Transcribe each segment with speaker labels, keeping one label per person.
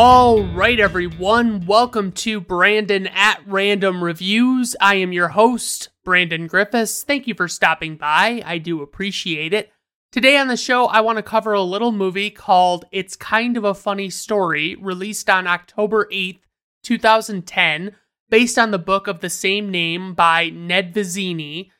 Speaker 1: All right, everyone, welcome to Brandon at Random Reviews. I am your host, Brandon Griffes. Thank you for stopping by. I do appreciate it. Today on the show, I want to cover a little movie called It's Kind of a Funny Story, released on October 8th, 2010, based on the book of the same name by Ned Vizzini,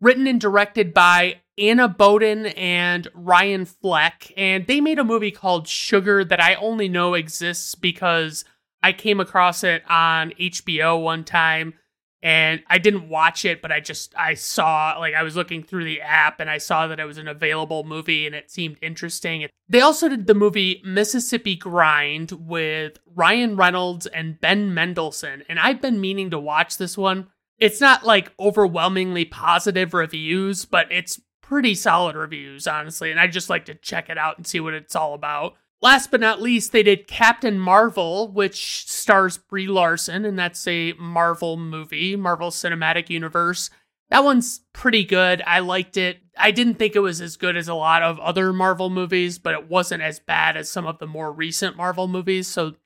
Speaker 1: written and directed by Anna Boden and Ryan Fleck, and they made a movie called Sugar that I only know exists because I came across it on HBO one time and I didn't watch it, but I just I saw like I was looking through the app and I saw that it was an available movie and it seemed interesting. They also did the movie Mississippi Grind with Ryan Reynolds and Ben Mendelsohn, and I've been meaning to watch this one. It's not like overwhelmingly positive reviews, but it's pretty solid reviews, honestly, and I just like to check it out and see what it's all about. Last but not least, they did Captain Marvel, which stars Brie Larson, and that's a Marvel movie, Marvel Cinematic Universe. That one's pretty good. I liked it. I didn't think it was as good as a lot of other Marvel movies, but it wasn't as bad as some of the more recent Marvel movies, so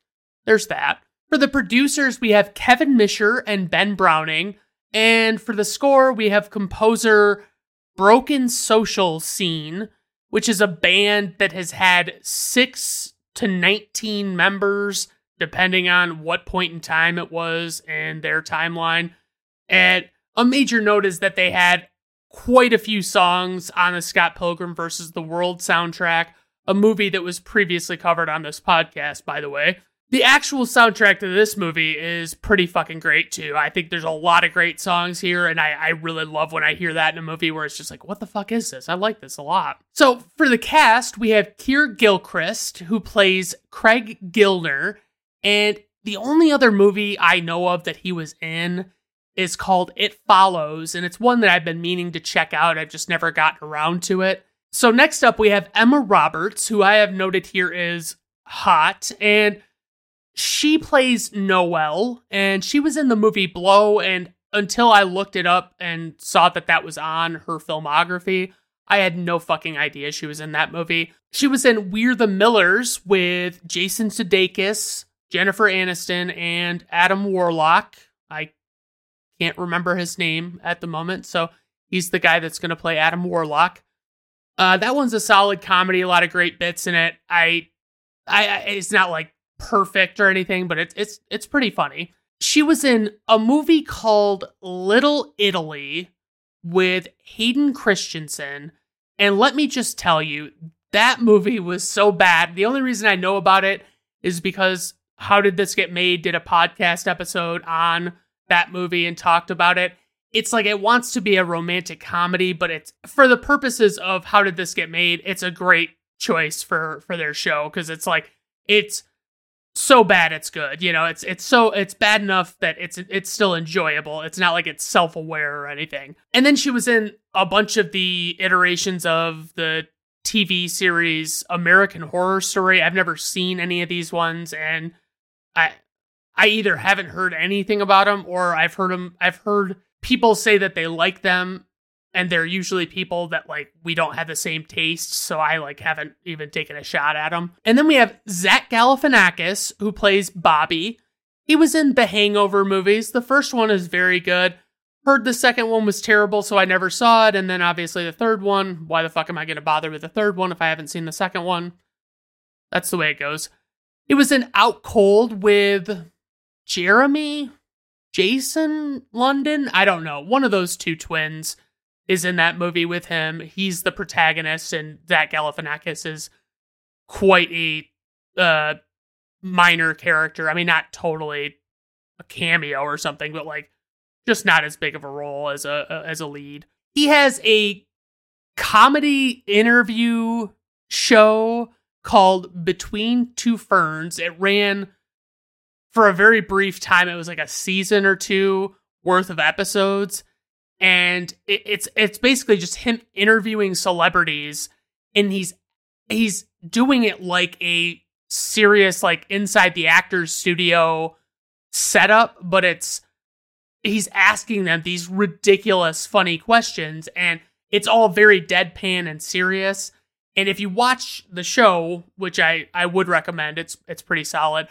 Speaker 1: there's that. For the producers, we have Kevin Misher and Ben Browning, and for the score, we have composer Broken Social Scene, which is a band that has had six to 19 members, depending on what point in time it was in their timeline. And a major note is that they had quite a few songs on the Scott Pilgrim versus the World soundtrack, a movie that was previously covered on this podcast, by the way. The actual soundtrack to this movie is pretty fucking great too. I think there's a lot of great songs here, and I, I really love when I hear that in a movie where it's just like, what the fuck is this? I like this a lot. So for the cast, we have Keir Gilchrist, who plays Craig Gilner, and the only other movie I know of that he was in is called It Follows, and it's one that I've been meaning to check out. I've just never gotten around to it. So next up, we have Emma Roberts, who I have noted here is hot, and she plays Noelle, and she was in the movie Blow. And until I looked it up and saw that that was on her filmography, I had no fucking idea she was in that movie. She was in We're the Millers with Jason Sudeikis, Jennifer Aniston, and Adam Warlock. I can't remember his name at the moment, so he's the guy that's going to play Adam Warlock. Uh, that one's a solid comedy, a lot of great bits in it. I, I, it's not like perfect or anything, but it's it's it's pretty funny. She was in a movie called Little Italy with Hayden Christensen, and let me just tell you, that movie was so bad. The only reason I know about it is because How Did This Get Made did a podcast episode on that movie and talked about it. It's like it wants to be a romantic comedy, but it's for the purposes of How Did This Get Made, it's a great choice for for their show because it's like it's so bad it's good. You know, it's it's so it's bad enough that it's it's still enjoyable. It's not like it's self-aware or anything. And then she was in a bunch of the iterations of the TV series American Horror Story. I've never seen any of these ones and I I either haven't heard anything about them or I've heard them I've heard people say that they like them and they're usually people that like we don't have the same taste so i like haven't even taken a shot at them and then we have zach galifianakis who plays bobby. He was in the hangover movies. The first one is very good. Heard the second one was terrible so i never saw it and then obviously the third one. Why the fuck am i going to bother with the third one if i haven't seen the second one? That's the way it goes. It was in out cold with jeremy? Jason london? I don't know. One of those two twins is in that movie with him. He's the protagonist, and Zach Galifianakis is quite a uh, minor character. I mean, not totally a cameo or something, but like just not as big of a role as a, a as a lead. He has a comedy interview show called Between Two Ferns. It ran for a very brief time. It was like a season or two worth of episodes and it, it's it's basically just him interviewing celebrities, and he's he's doing it like a serious like inside the actors studio setup, but it's he's asking them these ridiculous funny questions and it's all very deadpan and serious And if you watch the show, which I, I would recommend, it's it's pretty solid,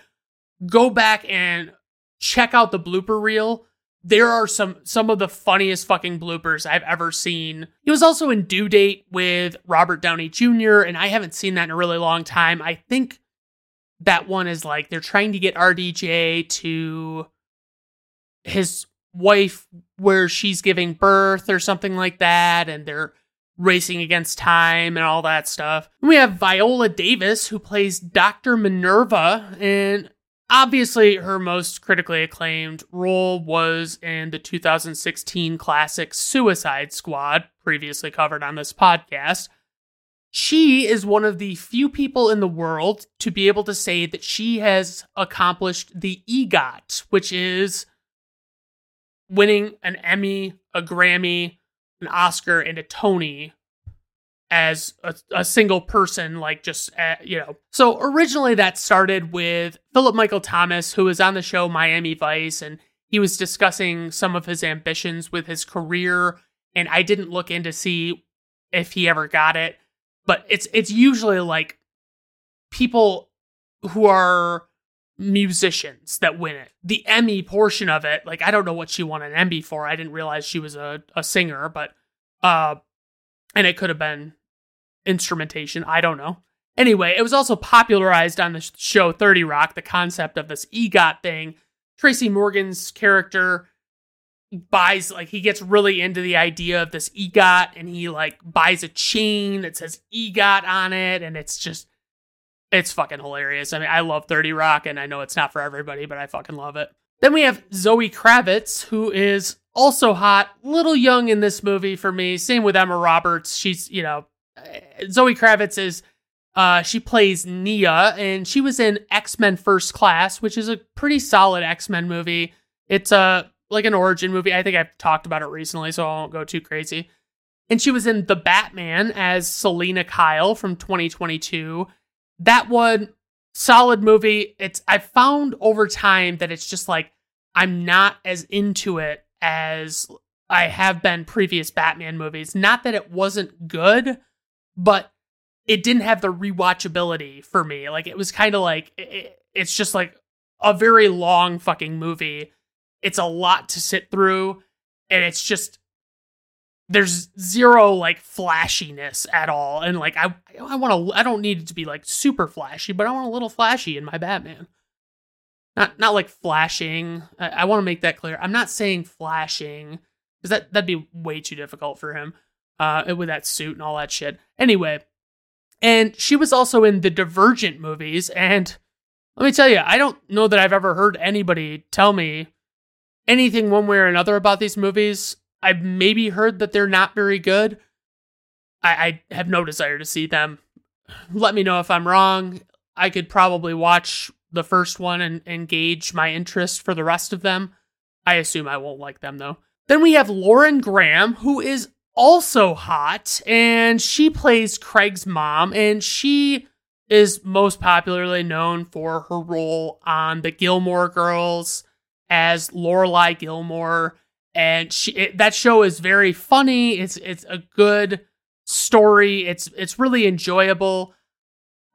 Speaker 1: go back and check out the blooper reel. There are some some of the funniest fucking bloopers I've ever seen. He was also in Due Date with Robert Downey Jr., and I haven't seen that in a really long time. I think that one is like they're trying to get RDJ to his wife where she's giving birth or something like that, and they're racing against time and all that stuff. And We have Viola Davis, who plays Dr. Minerva, and obviously her most critically acclaimed role was in the 2016 classic Suicide Squad, previously covered on this podcast. She is one of the few people in the world to be able to say that she has accomplished the EGOT, which is winning an Emmy, a Grammy, an Oscar, and a Tony as a, a single person, like just, uh, you know. So originally that started with Philip Michael Thomas, who was on the show Miami Vice, and he was discussing some of his ambitions with his career. And I didn't look in to see if he ever got it, but it's it's usually like people who are musicians that win it. The Emmy portion of it, like I don't know what she won an Emmy for. I didn't realize she was a, a singer, but uh and it could have been instrumentation. I don't know. Anyway, it was also popularized on the show 30 Rock, the concept of this EGOT thing. Tracy Morgan's character buys like he gets really into the idea of this EGOT and he like buys a chain that says EGOT on it and it's just it's fucking hilarious. I mean, I love 30 Rock, and I know it's not for everybody, but I fucking love it. Then we have Zoe Kravitz, who is also hot, little young in this movie for me. Same with Emma Roberts. She's, you know, Zoe Kravitz is, uh, she plays Nia, and she was in X Men First Class, which is a pretty solid X Men movie. It's a uh, like an origin movie. I think I've talked about it recently, so I won't go too crazy. And she was in The Batman as Selina Kyle from 2022 that one solid movie. It's I found over time that it's just like I'm not as into it as I have been previous Batman movies. Not that it wasn't good, but it didn't have the rewatchability for me. Like it was kind of like it, it's just like a very long fucking movie. It's a lot to sit through and it's just there's zero like flashiness at all. And like i i want to i don't need it to be like super flashy but i want a little flashy in my batman. Not not like flashing. I, I want to make that clear. I'm not saying flashing because that that'd be way too difficult for him uh with that suit and all that shit anyway and she was also in the divergent movies and let me tell you i don't know that i've ever heard anybody tell me anything one way or another about these movies I've maybe heard that they're not very good. I, I have no desire to see them. Let me know if I'm wrong. I could probably watch the first one and, engage my interest for the rest of them. I assume I won't like them though. Then we have Lauren Graham, who is also hot, and she plays Craig's mom, and she is most popularly known for her role on The Gilmore Girls as Lorelai Gilmore and she it, that show is very funny. It's it's a good story. It's it's really enjoyable.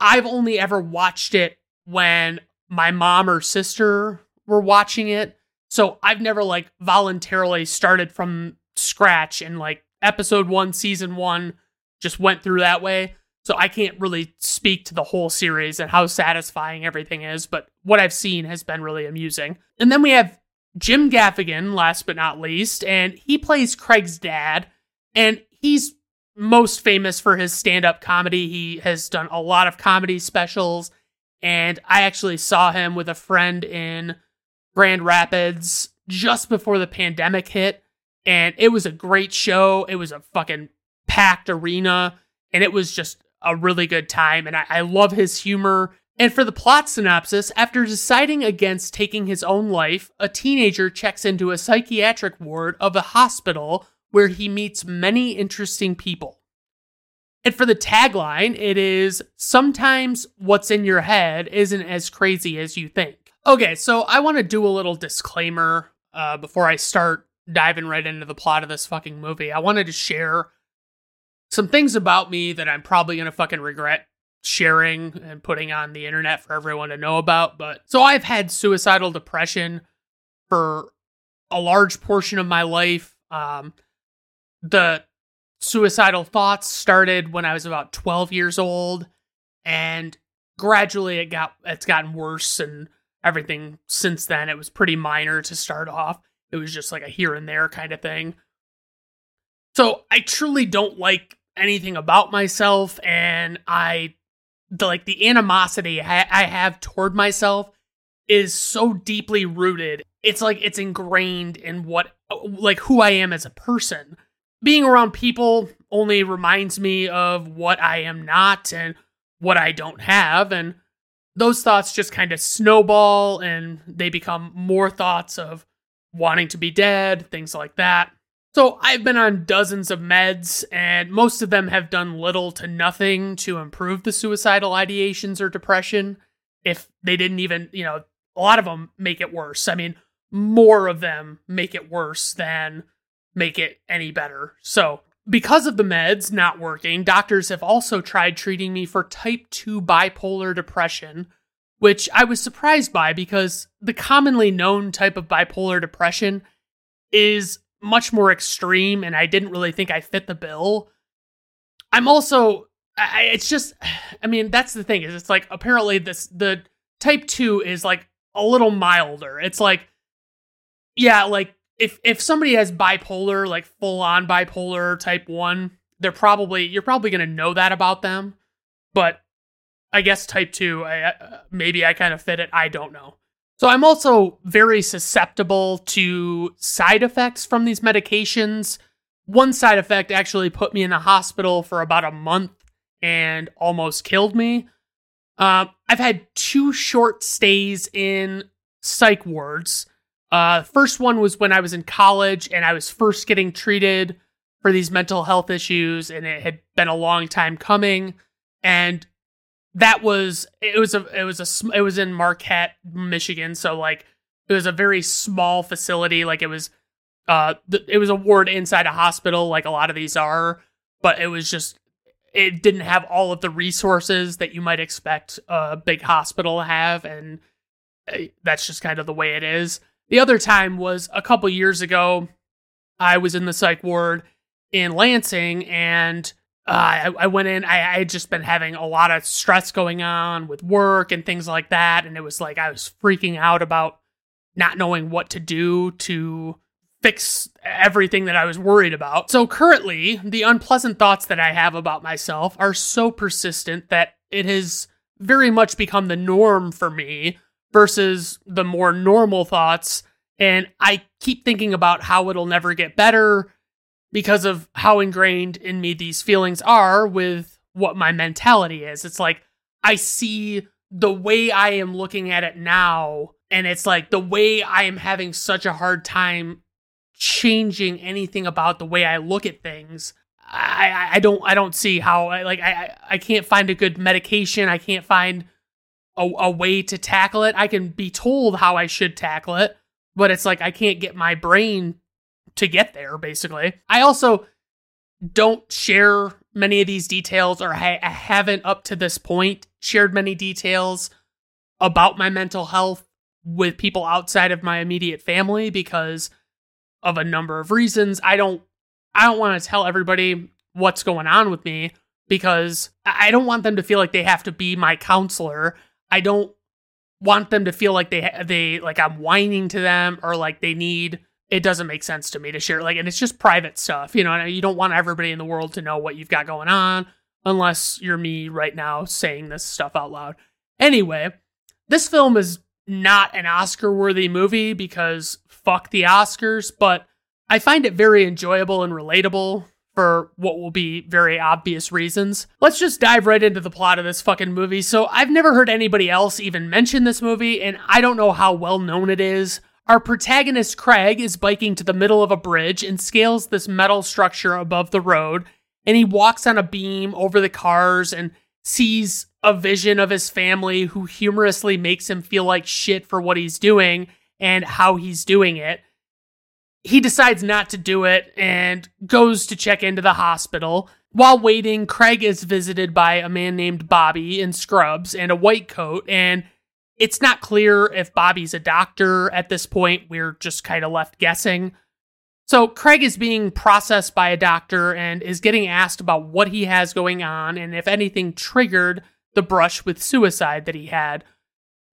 Speaker 1: I've only ever watched it when my mom or sister were watching it. So I've never like voluntarily started from scratch and like episode 1 season 1 just went through that way. So I can't really speak to the whole series and how satisfying everything is, but what I've seen has been really amusing. And then we have Jim Gaffigan, last but not least, and he plays Craig's dad, and he's most famous for his stand up comedy. He has done a lot of comedy specials, and I actually saw him with a friend in Grand Rapids just before the pandemic hit, and it was a great show. It was a fucking packed arena, and it was just a really good time. And I, I love his humor. And for the plot synopsis, after deciding against taking his own life, a teenager checks into a psychiatric ward of a hospital where he meets many interesting people. And for the tagline, it is sometimes what's in your head isn't as crazy as you think. Okay, so I want to do a little disclaimer uh, before I start diving right into the plot of this fucking movie. I wanted to share some things about me that I'm probably going to fucking regret sharing and putting on the internet for everyone to know about. But so I've had suicidal depression for a large portion of my life. Um, the suicidal thoughts started when I was about 12 years old, and gradually it got it's gotten worse and everything since then. It was pretty minor to start off. It was just like a here and there kind of thing. So I truly don't like anything about myself, and I the like the animosity I, I have toward myself is so deeply rooted. It's like it's ingrained in what like who I am as a person. Being around people only reminds me of what I am not and what I don't have and those thoughts just kind of snowball and they become more thoughts of wanting to be dead, things like that. So I've been on dozens of meds, and most of them have done little to nothing to improve the suicidal ideations or depression. If they didn't even, you know, a lot of them make it worse. I mean, more of them make it worse than make it any better. So, because of the meds not working, doctors have also tried treating me for type 2 bipolar depression, which I was surprised by because the commonly known type of bipolar depression is much more extreme and I didn't really think I fit the bill. I'm also I, it's just I mean that's the thing is it's like apparently this the type 2 is like a little milder. It's like yeah, like if if somebody has bipolar, like full on bipolar type 1, they're probably you're probably to know that about them. But I guess type 2 I, uh, maybe I kind of fit it, I don't know. So I'm also very susceptible to side effects from these medications. One side effect actually put me in the hospital for about a month and almost killed me. Uh, I've had two short stays in psych wards. Uh, first one was when I was in college and I was first getting treated for these mental health issues, and it had been a long time coming. And that was it was a it was a it was in Marquette, Michigan. So like it was a very small facility. Like it was uh it was a ward inside a hospital, like a lot of these are. But it was just it didn't have all of the resources that you might expect a big hospital to have, and eh, that's just kind of the way it is. The other time was a couple years ago. I was in the psych ward in Lansing, and I, I, went in. I, I, had just been having a lot of stress going on with work and things like that, and it was like I was freaking out about not knowing what to do to fix everything that I was worried about. So currently, the unpleasant thoughts that I have about myself are so persistent that it has very much become the norm for me versus the more normal thoughts. And I keep thinking about how it'll never get better because of how ingrained in me these feelings are with what my mentality is. It's like I see the way I am looking at it now, and it's like the way I am having such a hard time changing anything about the way I look at things. I, I don't I don't see how I like I I can't find a good medication. I can't find a, a way to tackle it. I can be told how I should tackle it, but it's like I can't get my brain to get there, basically. I also don't share many of these details, or I, I haven't up to this point shared many details about my mental health with people outside of my immediate family because of a number of reasons. I don't I don't want to tell everybody what's going on with me because I don't want them to feel like they have to be my counselor. I don't want them to feel like they they like I'm whining to them or like they need it doesn't make sense to me to share like and it's just private stuff you know and you don't want everybody in the world to know what you've got going on unless you're me right now saying this stuff out loud anyway this film is not an oscar worthy movie because fuck the oscars but i find it very enjoyable and relatable for what will be very obvious reasons. Let's just dive right into the plot of this fucking movie. So, I've never heard anybody else even mention this movie, and I don't know how well known it is. Our protagonist, Craig, is biking to the middle of a bridge and scales this metal structure above the road. And he walks on a beam over the cars and sees a vision of his family who humorously makes him feel like shit for what he's doing and how he's doing it. he decides not to do it and goes to check into the hospital. While waiting, Craig is visited by a man named Bobby in scrubs and a white coat, and it's not clear if Bobby's a doctor at this point. We're just kind of left guessing. So Craig is being processed by a doctor and is getting asked about what he has going on and if anything triggered the brush with suicide that he had.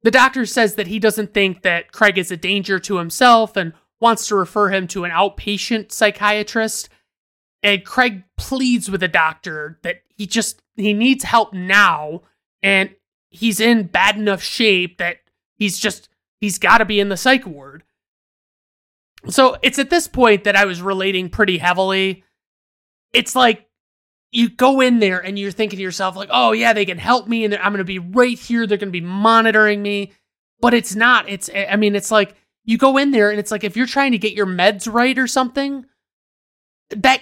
Speaker 1: The doctor says that he doesn't think that Craig is a danger to himself and wants to refer him to an outpatient psychiatrist. And Craig pleads with the doctor that he just he needs help now and he's in bad enough shape that he's just he's got to be in the psych ward. So it's at this point that I was relating pretty heavily. It's like you go in there and you're thinking to yourself, like, oh, yeah, they can help me and I'm going to be right here. They're going to be monitoring me. But it's not. It's, I mean, it's like you go in there and it's like if you're trying to get your meds right or something, that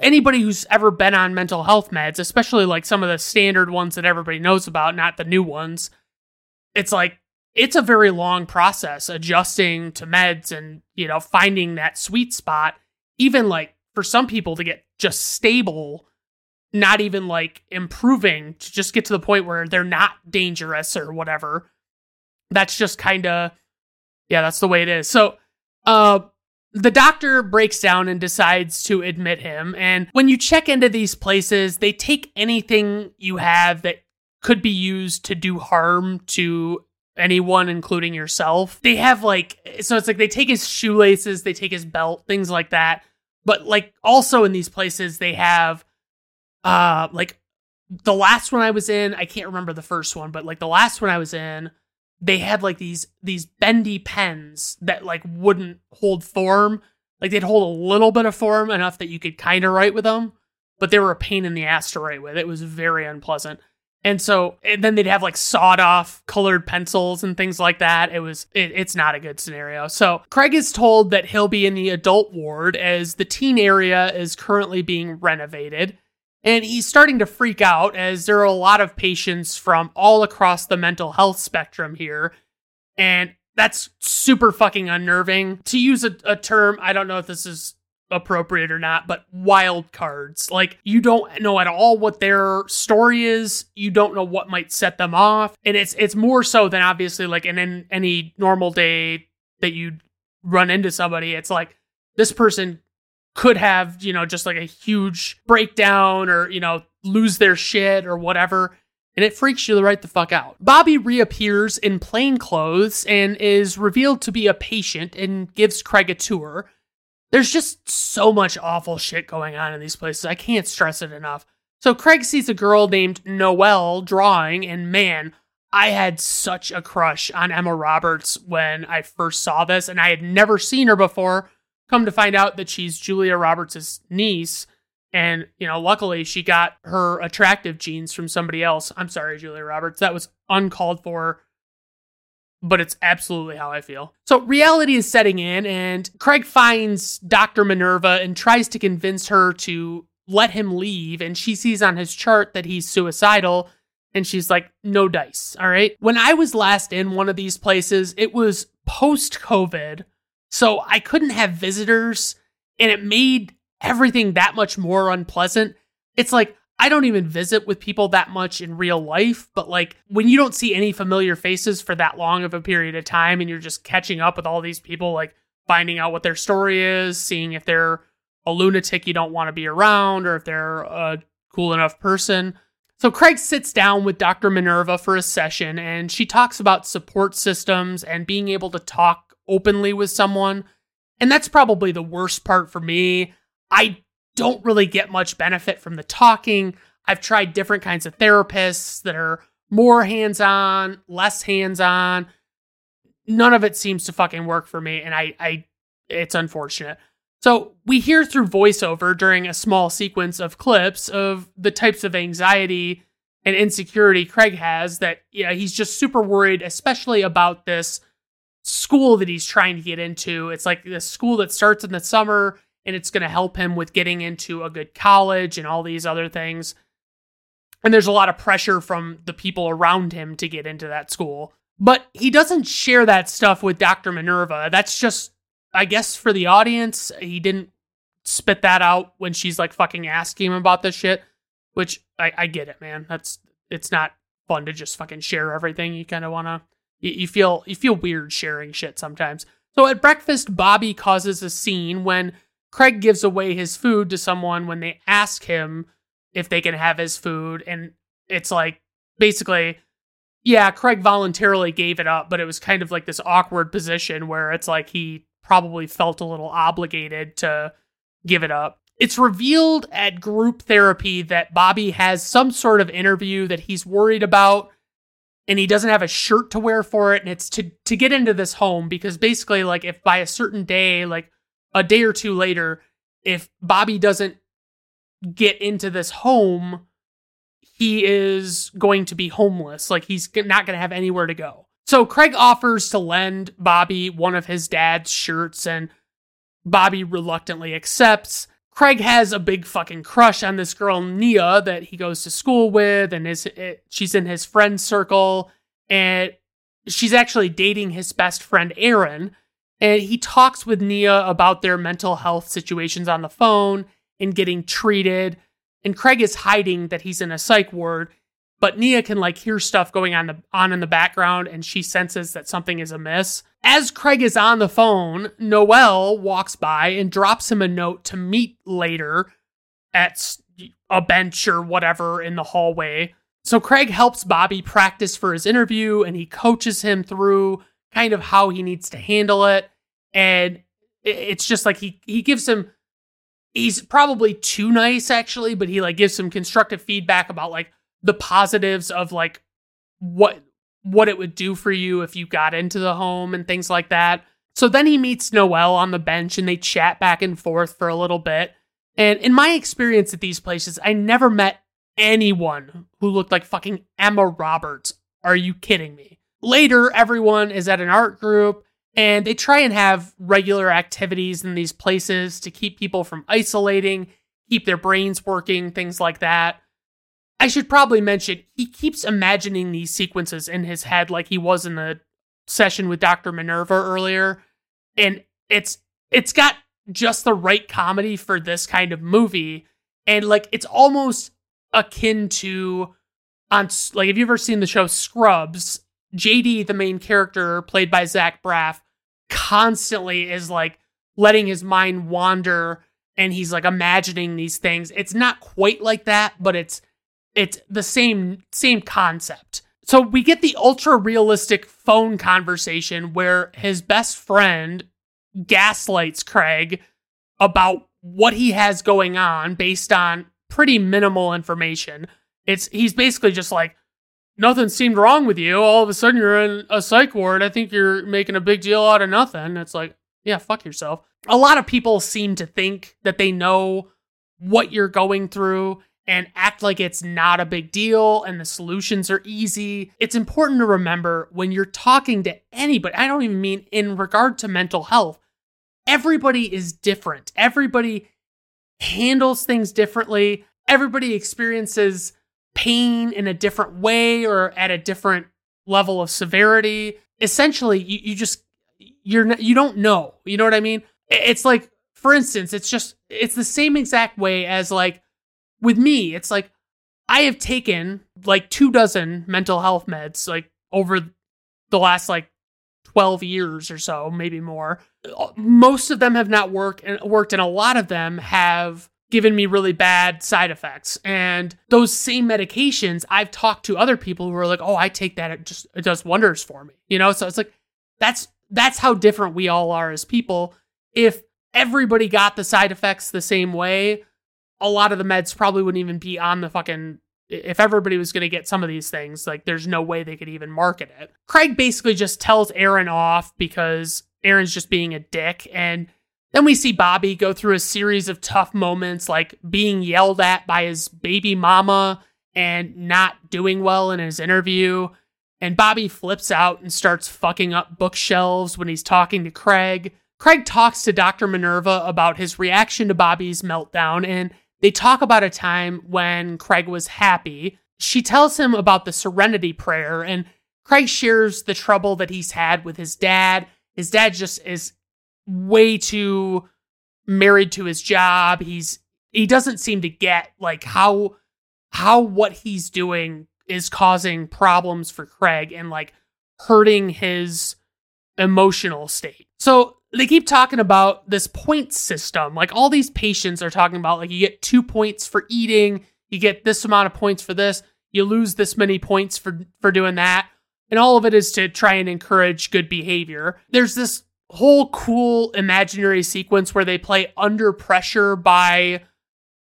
Speaker 1: anybody who's ever been on mental health meds, especially like some of the standard ones that everybody knows about, not the new ones, it's like it's a very long process adjusting to meds and, you know, finding that sweet spot. Even like for some people to get just stable, not even like improving to just get to the point where they're not dangerous or whatever. That's just kind of, yeah, that's the way it is. So, uh, the doctor breaks down and decides to admit him. And when you check into these places, they take anything you have that could be used to do harm to anyone, including yourself. They have like, so it's like they take his shoelaces, they take his belt, things like that. But like also in these places, they have, uh, like the last one I was in, I can't remember the first one, but like the last one I was in, they had like these these bendy pens that like wouldn't hold form. Like they'd hold a little bit of form enough that you could kind of write with them, but they were a pain in the ass to write with. It was very unpleasant. And so, and then they'd have like sawed off colored pencils and things like that. It was, it, it's not a good scenario. So, Craig is told that he'll be in the adult ward as the teen area is currently being renovated. And he's starting to freak out as there are a lot of patients from all across the mental health spectrum here. And that's super fucking unnerving. To use a, a term, I don't know if this is appropriate or not, but wild cards. Like you don't know at all what their story is. You don't know what might set them off. And it's it's more so than obviously like in, in any normal day that you run into somebody. It's like this person could have, you know, just like a huge breakdown or, you know, lose their shit or whatever. And it freaks you right the fuck out. Bobby reappears in plain clothes and is revealed to be a patient and gives Craig a tour. There's just so much awful shit going on in these places. I can't stress it enough. So Craig sees a girl named Noelle drawing, and man, I had such a crush on Emma Roberts when I first saw this, and I had never seen her before. Come to find out that she's Julia Roberts' niece. And, you know, luckily she got her attractive genes from somebody else. I'm sorry, Julia Roberts. That was uncalled for but it's absolutely how I feel. So reality is setting in, and Craig finds Dr. Minerva and tries to convince her to let him leave. And she sees on his chart that he's suicidal. And she's like, no dice. All right. When I was last in one of these places, it was post COVID. So I couldn't have visitors, and it made everything that much more unpleasant. It's like, I don't even visit with people that much in real life, but like when you don't see any familiar faces for that long of a period of time and you're just catching up with all these people, like finding out what their story is, seeing if they're a lunatic you don't want to be around or if they're a cool enough person. So Craig sits down with Dr. Minerva for a session and she talks about support systems and being able to talk openly with someone. And that's probably the worst part for me. I don't really get much benefit from the talking. I've tried different kinds of therapists that are more hands on, less hands on. None of it seems to fucking work for me, and I, I, it's unfortunate. So we hear through voiceover during a small sequence of clips of the types of anxiety and insecurity Craig has that yeah, he's just super worried, especially about this school that he's trying to get into. It's like the school that starts in the summer and it's going to help him with getting into a good college and all these other things. And there's a lot of pressure from the people around him to get into that school. But he doesn't share that stuff with Dr. Minerva. That's just I guess for the audience, he didn't spit that out when she's like fucking asking him about this shit, which I, I get it, man. That's it's not fun to just fucking share everything. You kind of want to you, you feel you feel weird sharing shit sometimes. So at breakfast, Bobby causes a scene when Craig gives away his food to someone when they ask him if they can have his food and it's like basically yeah, Craig voluntarily gave it up, but it was kind of like this awkward position where it's like he probably felt a little obligated to give it up. It's revealed at group therapy that Bobby has some sort of interview that he's worried about and he doesn't have a shirt to wear for it and it's to to get into this home because basically like if by a certain day like a day or two later if Bobby doesn't get into this home he is going to be homeless like he's not going to have anywhere to go. So Craig offers to lend Bobby one of his dad's shirts and Bobby reluctantly accepts. Craig has a big fucking crush on this girl Nia that he goes to school with, and is eh, she's in his friend circle, and she's actually dating his best friend Aaron. And he talks with Nia about their mental health situations on the phone and getting treated. And Craig is hiding that he's in a psych ward, but Nia can like hear stuff going on the on in the background, and she senses that something is amiss. As Craig is on the phone, Noel walks by and drops him a note to meet later at a bench or whatever in the hallway. So Craig helps Bobby practice for his interview and he coaches him through kind of how he needs to handle it. And it's just like he he gives him he's probably too nice actually, but he like gives some constructive feedback about like the positives of like what what it would do for you if you got into the home and things like that. So then he meets Noel on the bench and they chat back and forth for a little bit. And in my experience at these places, I never met anyone who looked like fucking Emma Roberts. Are you kidding me? Later, everyone is at an art group and they try and have regular activities in these places to keep people from isolating, keep their brains working, things like that. I should probably mention he keeps imagining these sequences in his head like he was in the session with Dr. Minerva earlier. And it's it's got just the right comedy for this kind of movie. And like it's almost akin to on like have you ever seen the show Scrubs? JD, the main character, played by Zach Braff, constantly is like letting his mind wander and he's like imagining these things. It's not quite like that, but it's it's the same same concept. So we get the ultra realistic phone conversation where his best friend gaslights Craig about what he has going on based on pretty minimal information. It's he's basically just like nothing seemed wrong with you. All of a sudden you're in a psych ward. I think you're making a big deal out of nothing. It's like, yeah, fuck yourself. A lot of people seem to think that they know what you're going through and act like it's not a big deal and the solutions are easy. It's important to remember when you're talking to anybody, I don't even mean in regard to mental health, everybody is different. Everybody handles things differently. Everybody experiences pain in a different way or at a different level of severity. Essentially, you, you just you're not, you don't know. You know what I mean? It's like for instance, it's just it's the same exact way as like with me, it's like I have taken like two dozen mental health meds like over the last like 12 years or so, maybe more. Uh, most of them have not worked and worked and a lot of them have given me really bad side effects. And those same medications, I've talked to other people who are like, "Oh, I take that it just it does wonders for me." You know, so it's like that's that's how different we all are as people. If everybody got the side effects the same way, a lot of the meds probably wouldn't even be on the fucking if everybody was going to get some of these things, like there's no way they could even market it. Craig basically just tells Aaron off because Aaron's just being a dick. And then we see Bobby go through a series of tough moments, like being yelled at by his baby mama and not doing well in his interview. And Bobby flips out and starts fucking up bookshelves when he's talking to Craig. Craig talks to Dr. Minerva about his reaction to Bobby's meltdown, and they talk about a time when Craig was happy. She tells him about the serenity prayer, and Craig shares the trouble that he's had with his dad. His dad just is way too married to his job. He's he doesn't seem to get like how how what he's doing is causing problems for Craig and like hurting his emotional state. So they keep talking about this point system. Like all these patients are talking about like you get 2 points for eating, you get this amount of points for this, you lose this many points for for doing that. And all of it is to try and encourage good behavior. There's this whole cool imaginary sequence where they play Under Pressure by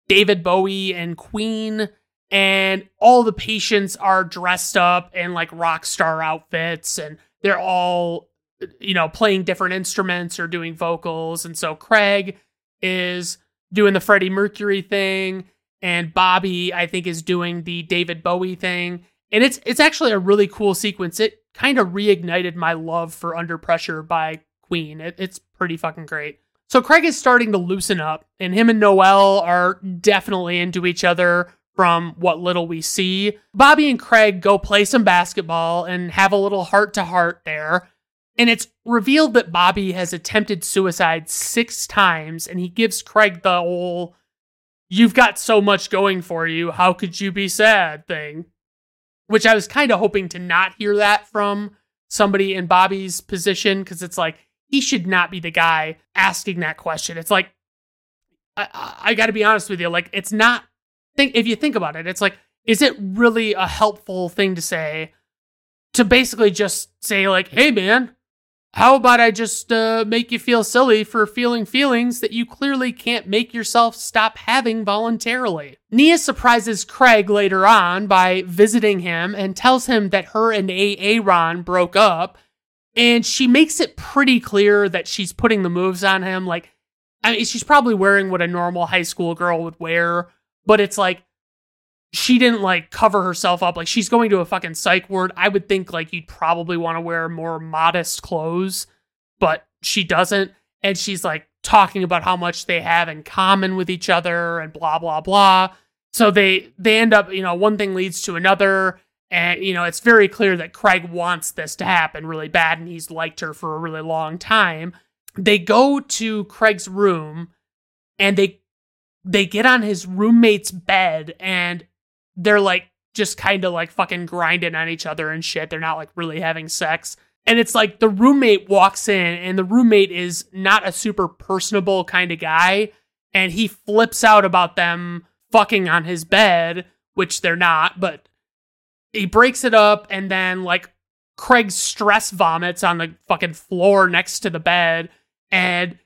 Speaker 1: David Bowie and Queen and all the patients are dressed up in like rock star outfits and they're all you know playing different instruments or doing vocals. And so Craig is doing the Freddie Mercury thing and Bobby I think is doing the David Bowie thing. And it's it's actually a really cool sequence. It kind of reignited my love for Under Pressure by Queen. It, it's pretty fucking great. So Craig is starting to loosen up and him and Noel are definitely into each other from what little we see. Bobby and Craig go play some basketball and have a little heart to heart there. And it's revealed that Bobby has attempted suicide six times, and he gives Craig the whole, you've got so much going for you, how could you be sad thing. Which I was kind of hoping to not hear that from somebody in Bobby's position, because it's like, he should not be the guy asking that question. It's like, I, I, I got to be honest with you, like, it's not think if you think about it, it's like, is it really a helpful thing to say to basically just say like, hey man, how about I just uh, make you feel silly for feeling feelings that you clearly can't make yourself stop having voluntarily? Nia surprises Craig later on by visiting him and tells him that her and Aaron broke up. And she makes it pretty clear that she's putting the moves on him. Like, I mean, she's probably wearing what a normal high school girl would wear, but it's like she didn't like cover herself up. Like she's going to a fucking psych ward. I would think like you'd probably want to wear more modest clothes, but she doesn't. And she's like talking about how much they have in common with each other and blah blah blah. So they they end up, you know, one thing leads to another. And, you know, it's very clear that Craig wants this to happen really bad and he's liked her for a really long time. They go to Craig's room and they they get on his roommate's bed and they're like just kind of like fucking grinding on each other and shit. They're not like really having sex. And it's like the roommate walks in and the roommate is not a super personable kind of guy. And he flips out about them fucking on his bed, which they're not, but he breaks it up and then like Craig stress vomits on the fucking floor next to the bed. And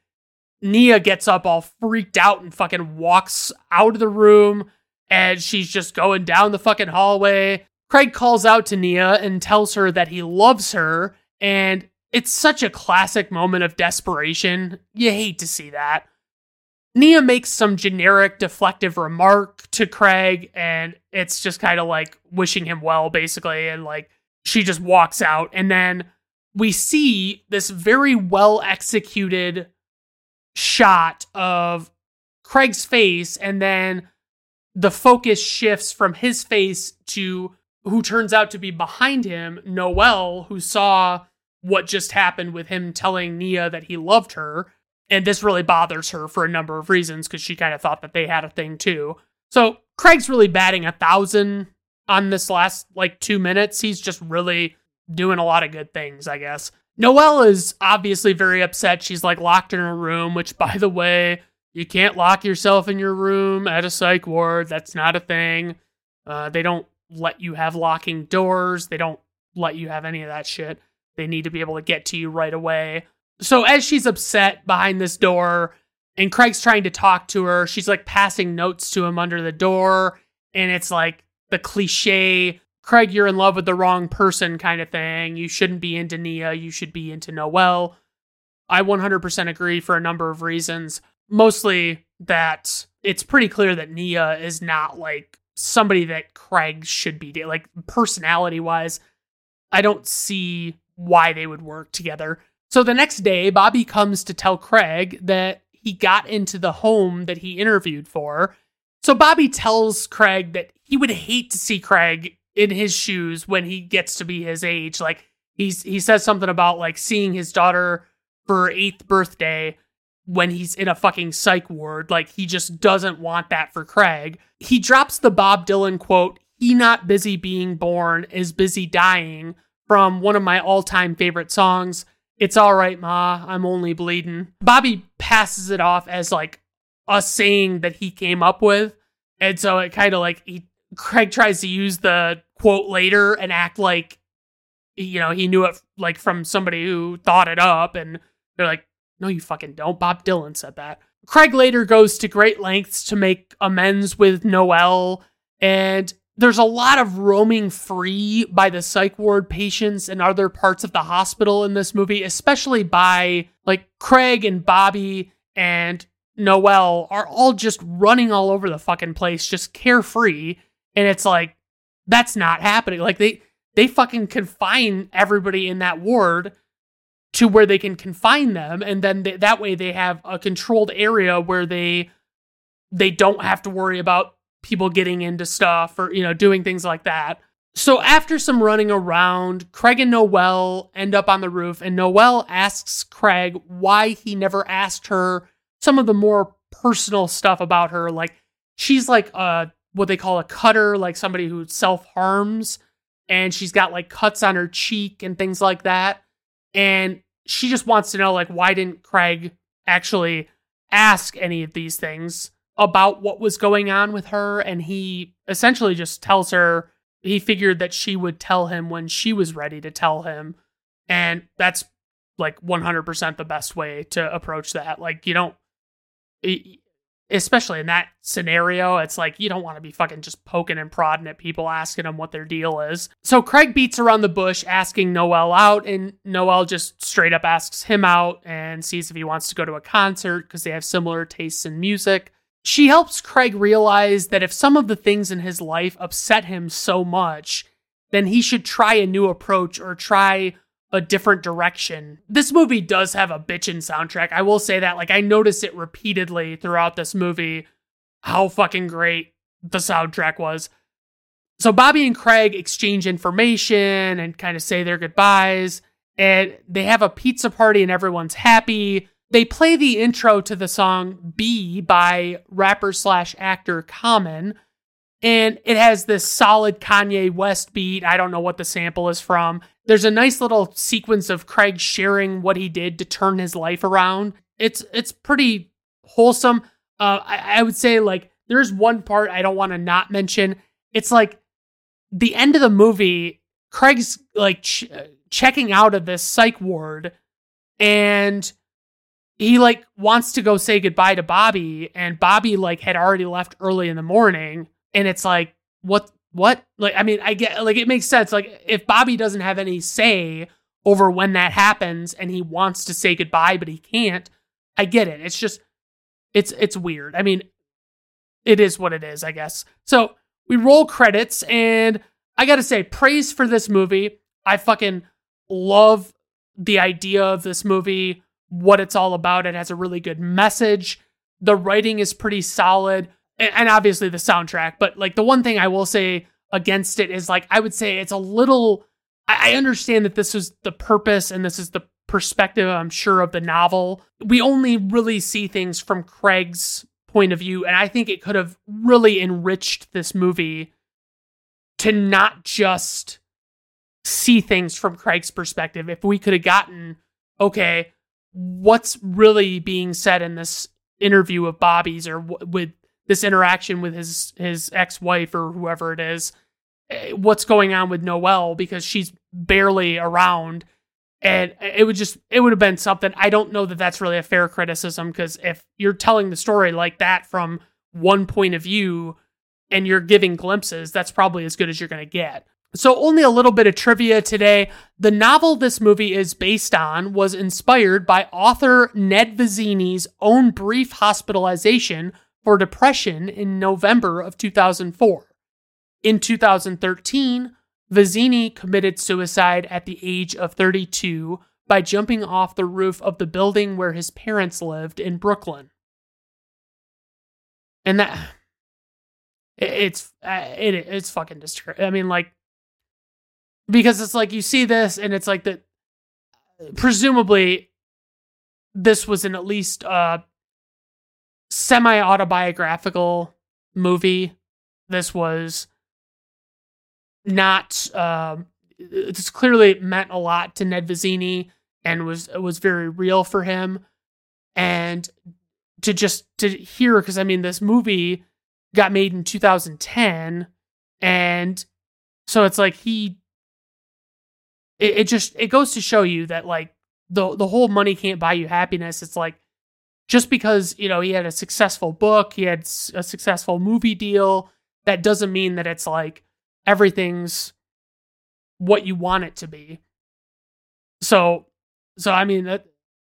Speaker 1: Nia gets up all freaked out and fucking walks out of the room and she's just going down the fucking hallway. Craig calls out to Nia and tells her that he loves her and it's such a classic moment of desperation. You hate to see that. Nia makes some generic deflective remark to Craig and it's just kind of like wishing him well basically and like she just walks out and then we see this very well executed shot of Craig's face, and then the focus shifts from his face to who turns out to be behind him, Noel, who saw what just happened with him telling Nia that he loved her. And this really bothers her for a number of reasons because she kind of thought that they had a thing too. So Craig's really batting a thousand on this last like two minutes. He's just really doing a lot of good things, I guess. Noelle is obviously very upset. She's like locked in her room, which, by the way, you can't lock yourself in your room at a psych ward. That's not a thing. Uh, they don't let you have locking doors. They don't let you have any of that shit. They need to be able to get to you right away. So, as she's upset behind this door, and Craig's trying to talk to her, she's like passing notes to him under the door. And it's like the cliche Craig, you're in love with the wrong person kind of thing. You shouldn't be into Nia. You should be into Noelle. I 100% agree for a number of reasons. Mostly that it's pretty clear that Nia is not like somebody that Craig should be like personality wise. I don't see why they would work together. So the next day, Bobby comes to tell Craig that he got into the home that he interviewed for. So Bobby tells Craig that he would hate to see Craig in his shoes when he gets to be his age. Like he's he says something about like seeing his daughter for her eighth birthday when he's in a fucking psych ward. Like he just doesn't want that for Craig. He drops the Bob Dylan quote, he not busy being born is busy dying from one of my all-time favorite songs. It's all right, Ma. I'm only bleeding. Bobby passes it off as like a saying that he came up with. And so it kind of like he Craig tries to use the quote later and act like you know, he knew it like from somebody who thought it up and they're like, "No, you fucking don't. Bob Dylan said that." Craig later goes to great lengths to make amends with Noel and there's a lot of roaming free by the psych ward patients and other parts of the hospital in this movie, especially by like Craig and Bobby and Noel are all just running all over the fucking place, just carefree. And it's like, that's not happening. Like they they fucking confine everybody in that ward to where they can confine them, and then that way they have a controlled area where they they don't have to worry about people getting into stuff or, you know, doing things like that. So after some running around, Craig and Noel end up on the roof, and Noel asks Craig why he never asked her some of the more personal stuff about her. Like she's like a what they call a cutter, like somebody who self harms, and she's got like cuts on her cheek and things like that. And she just wants to know like why didn't Craig actually ask any of these things? about what was going on with her and he essentially just tells her he figured that she would tell him when she was ready to tell him and that's like 100% the best way to approach that like you don't especially in that scenario it's like you don't want to be fucking just poking and prodding at people asking them what their deal is. So craig beats around the bush asking noel out and noel just straight up asks him out and sees if he wants to go to a concert because they have similar tastes in music. She helps Craig realize that if some of the things in his life upset him so much, then he should try a new approach or try a different direction. This movie does have a bitchin' soundtrack. I will say that. Like, I noticed it repeatedly throughout this movie how fucking great the soundtrack was. So, Bobby and Craig exchange information and kind of say their goodbyes. And they have a pizza party and everyone's happy. They play the intro to the song Be by rapper slash actor Common, and it has this solid Kanye West beat. I don't know what the sample is from. There's a nice little sequence of Craig sharing what he did to turn his life around. It's it's pretty wholesome. Uh, I, I would say like there's one part I don't want to not mention. It's like the end of the movie. Craig's like ch- checking out of this psych ward, and he like wants to go say goodbye to Bobby and Bobby like had already left early in the morning and it's like what what? Like I mean I get like it makes sense. Like if Bobby doesn't have any say over when that happens and he wants to say goodbye but he can't I get it. It's just it's it's weird. I mean it is what it is I guess. So we roll credits and I got to say praise for this movie. I fucking love the idea of this movie what it's all about. It has a really good message. The writing is pretty solid, and obviously the soundtrack. But like the one thing I will say against it is like I would say it's a little. I understand that this is the purpose and this is the perspective, I'm sure, of the novel. We only really see things from Craig's point of view, and I think it could have really enriched this movie to not just see things from Craig's perspective. If we could have gotten, okay, what's really being said in this interview of Bobby's or w- with this interaction with his his ex-wife or whoever it is eh, what's going on with Noel because she's barely around and it would just it would have been something I don't know that that's really a fair criticism because if you're telling the story like that from one point of view and you're giving glimpses that's probably as good as you're going to get so, only a little bit of trivia today. The novel this movie is based on was inspired by author Ned Vizzini's own brief hospitalization for depression in November of 2004. In 2013, Vizzini committed suicide at the age of 32 by jumping off the roof of the building where his parents lived in Brooklyn. And that it's it, it's fucking disturbing. I mean, like because it's like you see this and it's like that presumably this was an at least uh semi autobiographical movie. This was not um it's clearly meant a lot to Ned Vizzini and was was very real for him and to just to hear because I mean this movie got made in 2010 and so it's like he it, it just it goes to show you that like the the whole money can't buy you happiness it's like just because you know he had a successful book he had a successful movie deal that doesn't mean that it's like everything's what you want it to be. So so i mean that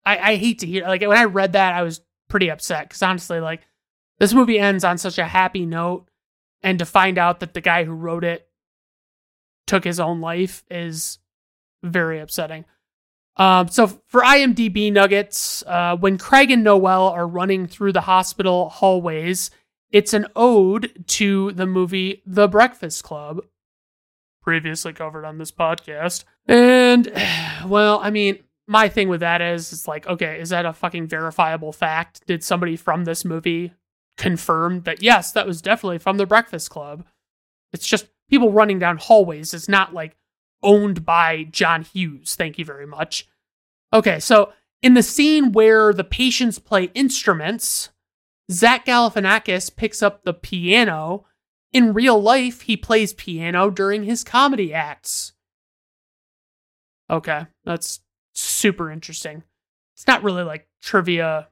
Speaker 1: i i hate to hear like when i read that i was pretty upset because honestly like this movie ends on such a happy note and to find out that the guy who wrote it took his own life is very upsetting um, so for IMDb nuggets, uh, when Craig and Noel are running through the hospital hallways, it's an ode to the movie The Breakfast Club, previously covered on this podcast. And well, I mean, my thing with that is, it's like, okay, is that a fucking verifiable fact? Did somebody from this movie confirm that yes, that was definitely from The Breakfast Club? It's just people running down hallways. It's not like owned by John Hughes. Thank you very much. Okay, so in the scene where the patients play instruments, Zach Galifianakis picks up the piano. In real life, he plays piano during his comedy acts. Okay, that's super interesting. It's not really like trivia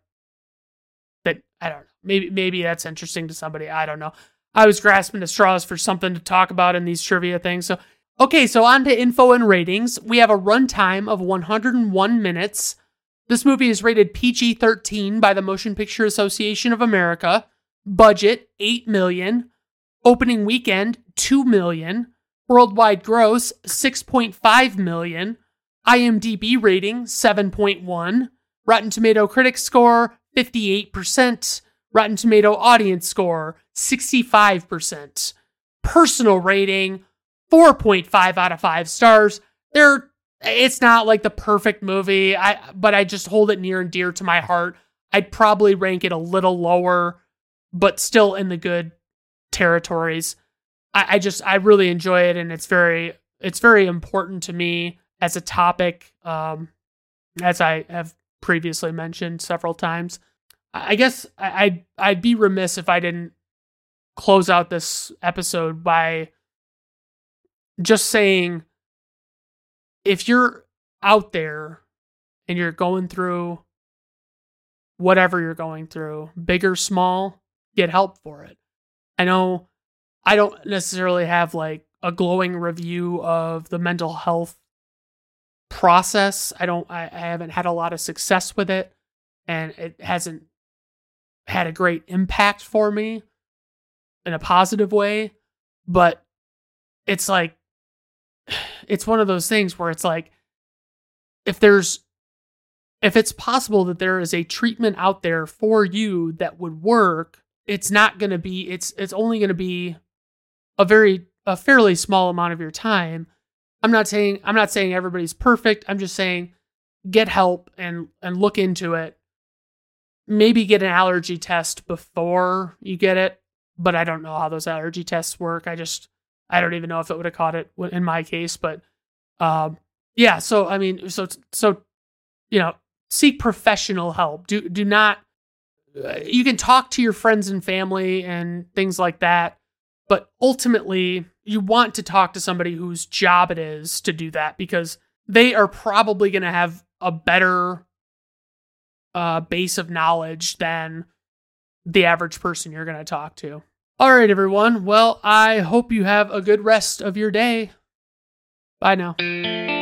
Speaker 1: that I don't know. Maybe maybe that's interesting to somebody. I don't know. I was grasping at straws for something to talk about in these trivia things. So Okay, so on to info and ratings. We have a runtime of 101 minutes. This movie is rated PG 13 by the Motion Picture Association of America. Budget 8 million. Opening weekend 2 million. Worldwide gross 6.5 million. IMDb rating 7.1. Rotten Tomato critic score 58%. Rotten Tomato audience score 65%. Personal rating 4.5 out of 5 stars. They're it's not like the perfect movie. I but I just hold it near and dear to my heart. I'd probably rank it a little lower, but still in the good territories. I, I just I really enjoy it and it's very it's very important to me as a topic. Um as I have previously mentioned several times. I guess I'd I'd be remiss if I didn't close out this episode by just saying if you're out there and you're going through whatever you're going through, big or small, get help for it. I know I don't necessarily have like a glowing review of the mental health process. I don't I, I haven't had a lot of success with it and it hasn't had a great impact for me in a positive way, but it's like it's one of those things where it's like if there's if it's possible that there is a treatment out there for you that would work it's not going to be it's it's only going to be a very a fairly small amount of your time. I'm not saying i'm not saying everybody's perfect. I'm just saying get help and and look into it. Maybe get an allergy test before you get it but i don't know how those allergy tests work. I just I don't even know if it would have caught it in my case, but um, yeah. So I mean, so so you know, seek professional help. Do do not. Uh, you can talk to your friends and family and things like that, but ultimately, you want to talk to somebody whose job it is to do that because they are probably going to have a better uh, base of knowledge than the average person you're going to talk to. All right, everyone. Well, I hope you have a good rest of your day. Bye now.